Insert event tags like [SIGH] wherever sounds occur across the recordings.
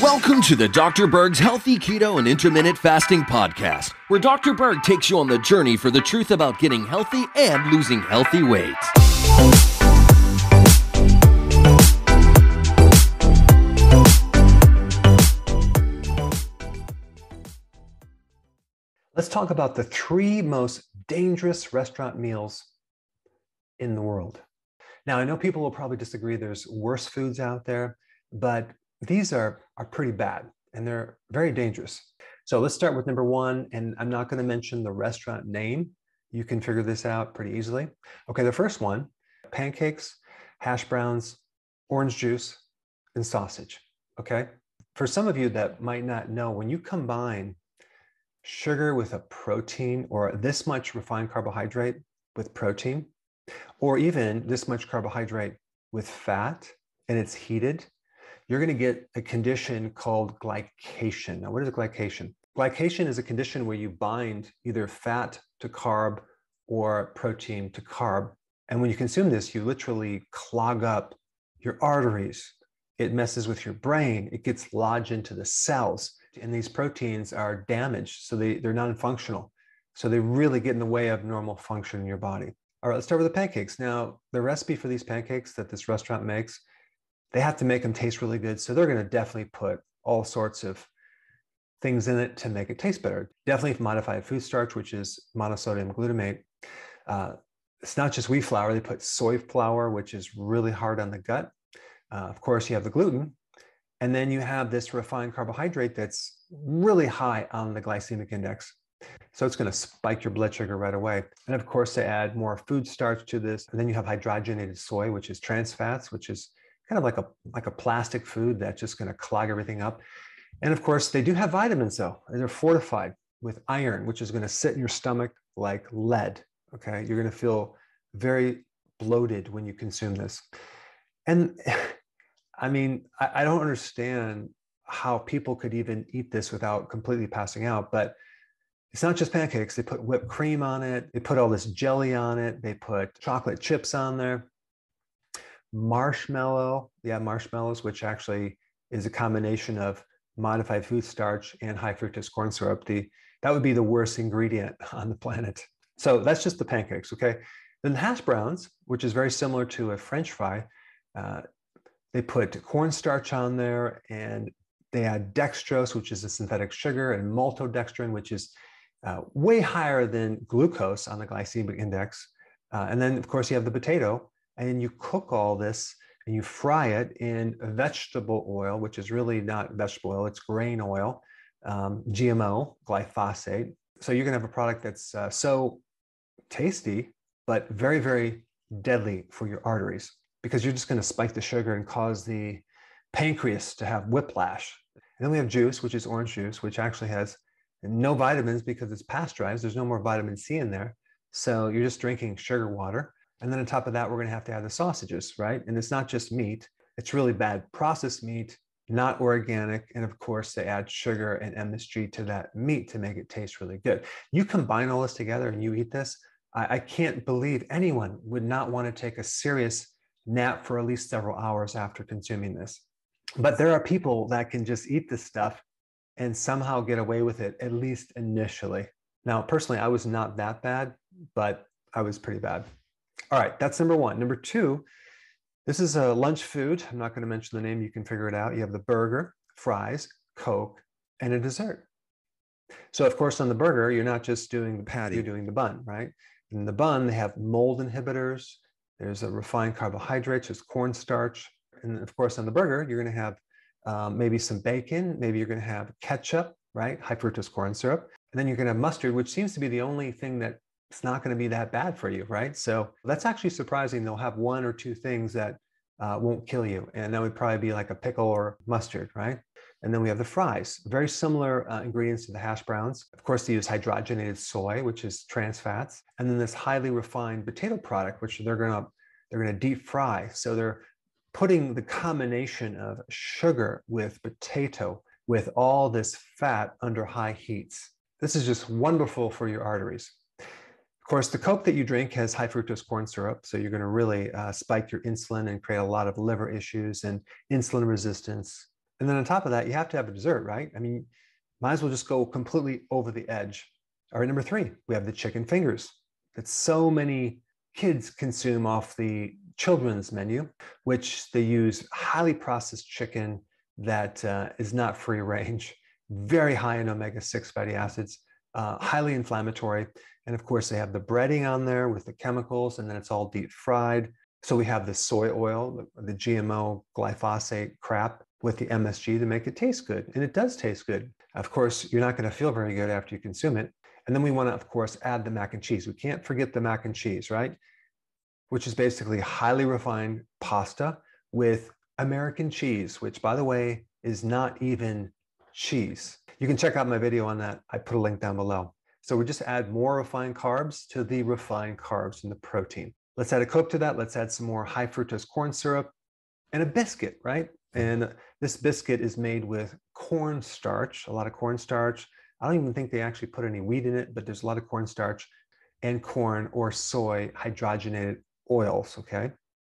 Welcome to the Dr. Berg's Healthy Keto and Intermittent Fasting Podcast, where Dr. Berg takes you on the journey for the truth about getting healthy and losing healthy weight. Let's talk about the three most dangerous restaurant meals in the world. Now, I know people will probably disagree. There's worse foods out there, but these are, are pretty bad and they're very dangerous. So let's start with number one. And I'm not going to mention the restaurant name. You can figure this out pretty easily. Okay, the first one pancakes, hash browns, orange juice, and sausage. Okay. For some of you that might not know, when you combine sugar with a protein or this much refined carbohydrate with protein, or even this much carbohydrate with fat and it's heated, you're going to get a condition called glycation. Now, what is glycation? Glycation is a condition where you bind either fat to carb or protein to carb. And when you consume this, you literally clog up your arteries. It messes with your brain. It gets lodged into the cells. And these proteins are damaged, so they, they're non functional. So they really get in the way of normal function in your body. All right, let's start with the pancakes. Now, the recipe for these pancakes that this restaurant makes, they have to make them taste really good. So they're going to definitely put all sorts of things in it to make it taste better. Definitely modified food starch, which is monosodium glutamate. Uh, it's not just wheat flour, they put soy flour, which is really hard on the gut. Uh, of course, you have the gluten. And then you have this refined carbohydrate that's really high on the glycemic index. So it's going to spike your blood sugar right away. And of course, they add more food starch to this. And then you have hydrogenated soy, which is trans fats, which is kind of like a like a plastic food that's just going to clog everything up. And of course, they do have vitamins though. They're fortified with iron, which is going to sit in your stomach like lead. Okay, you're going to feel very bloated when you consume this. And [LAUGHS] I mean, I, I don't understand how people could even eat this without completely passing out, but it's not just pancakes. They put whipped cream on it. They put all this jelly on it. They put chocolate chips on there marshmallow, yeah, marshmallows, which actually is a combination of modified food starch and high fructose corn syrup. The that would be the worst ingredient [LAUGHS] on the planet. So that's just the pancakes, okay? Then the hash browns, which is very similar to a French fry, uh, they put cornstarch on there and they add dextrose, which is a synthetic sugar, and maltodextrin, which is uh, way higher than glucose on the glycemic index. Uh, and then, of course, you have the potato, and you cook all this and you fry it in vegetable oil, which is really not vegetable oil, it's grain oil, um, GMO, glyphosate. So you're gonna have a product that's uh, so tasty, but very, very deadly for your arteries because you're just gonna spike the sugar and cause the pancreas to have whiplash. And then we have juice, which is orange juice, which actually has no vitamins because it's pasteurized. There's no more vitamin C in there. So you're just drinking sugar water. And then on top of that, we're going to have to add the sausages, right? And it's not just meat, it's really bad processed meat, not organic. And of course, they add sugar and MSG to that meat to make it taste really good. You combine all this together and you eat this, I, I can't believe anyone would not want to take a serious nap for at least several hours after consuming this. But there are people that can just eat this stuff and somehow get away with it, at least initially. Now, personally, I was not that bad, but I was pretty bad. All right, that's number one. Number two, this is a lunch food. I'm not going to mention the name. You can figure it out. You have the burger, fries, Coke, and a dessert. So, of course, on the burger, you're not just doing the patty, you're doing the bun, right? In the bun, they have mold inhibitors. There's a refined carbohydrates, there's cornstarch. And of course, on the burger, you're going to have um, maybe some bacon. Maybe you're going to have ketchup, right? High fructose corn syrup. And then you're going to have mustard, which seems to be the only thing that it's not going to be that bad for you, right? So that's actually surprising. They'll have one or two things that uh, won't kill you. And that would probably be like a pickle or mustard, right? And then we have the fries, very similar uh, ingredients to the hash browns. Of course, they use hydrogenated soy, which is trans fats, and then this highly refined potato product, which they're gonna they're gonna deep fry. So they're putting the combination of sugar with potato with all this fat under high heats. This is just wonderful for your arteries Of course, the Coke that you drink has high fructose corn syrup, so you're going to really uh, spike your insulin and create a lot of liver issues and insulin resistance. And then on top of that, you have to have a dessert, right? I mean, might as well just go completely over the edge. All right, number three, we have the chicken fingers that so many kids consume off the children's menu, which they use highly processed chicken that uh, is not free range, very high in omega 6 fatty acids, uh, highly inflammatory. And of course, they have the breading on there with the chemicals, and then it's all deep fried. So we have the soy oil, the, GMO glyphosate crap with the MSG to make it taste good. And it does taste good. Of course, you're not going to feel very good after you consume it. And then we want to, of course, add the mac and cheese. We can't forget the mac and cheese, right? Which is basically highly refined pasta with American cheese, which, by the way, is not even cheese. You can check out my video on that. I put a link down below. So we just add more refined carbs to the refined carbs and the protein. Let's add a Coke to that. Let's add some more high fructose corn syrup and a biscuit, right? And this biscuit is made with cornstarch, a lot of cornstarch. I don't even think they actually put any wheat in it, but there's a lot of cornstarch and corn or soy hydrogenated oils, okay?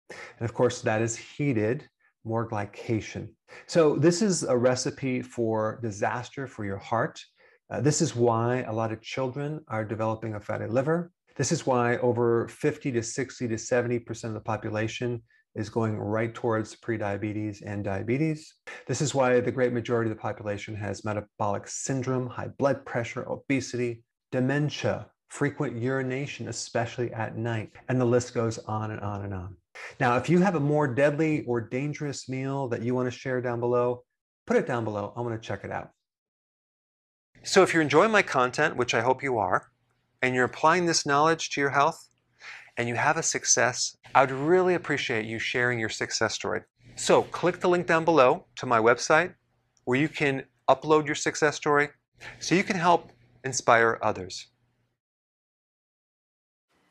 And of course, that is heated, more glycation. So this is a recipe for disaster for your heart. Uh, this is why a lot of children are developing a fatty liver. This is why over 50 to 60 to 70% of the population is going right towards prediabetes and diabetes. This is why the great majority of the population has metabolic syndrome, high blood pressure, obesity, dementia, frequent urination, especially at night, and the list goes on and on and on. Now, if you have a more deadly or dangerous meal that you want to share down below, put it down below. I want to check it out. So, if you're enjoying my content, which I hope you are, and you're applying this knowledge to your health, and you have a success, I would really appreciate you sharing your success story. So, click the link down below to my website where you can upload your success story so you can help inspire others.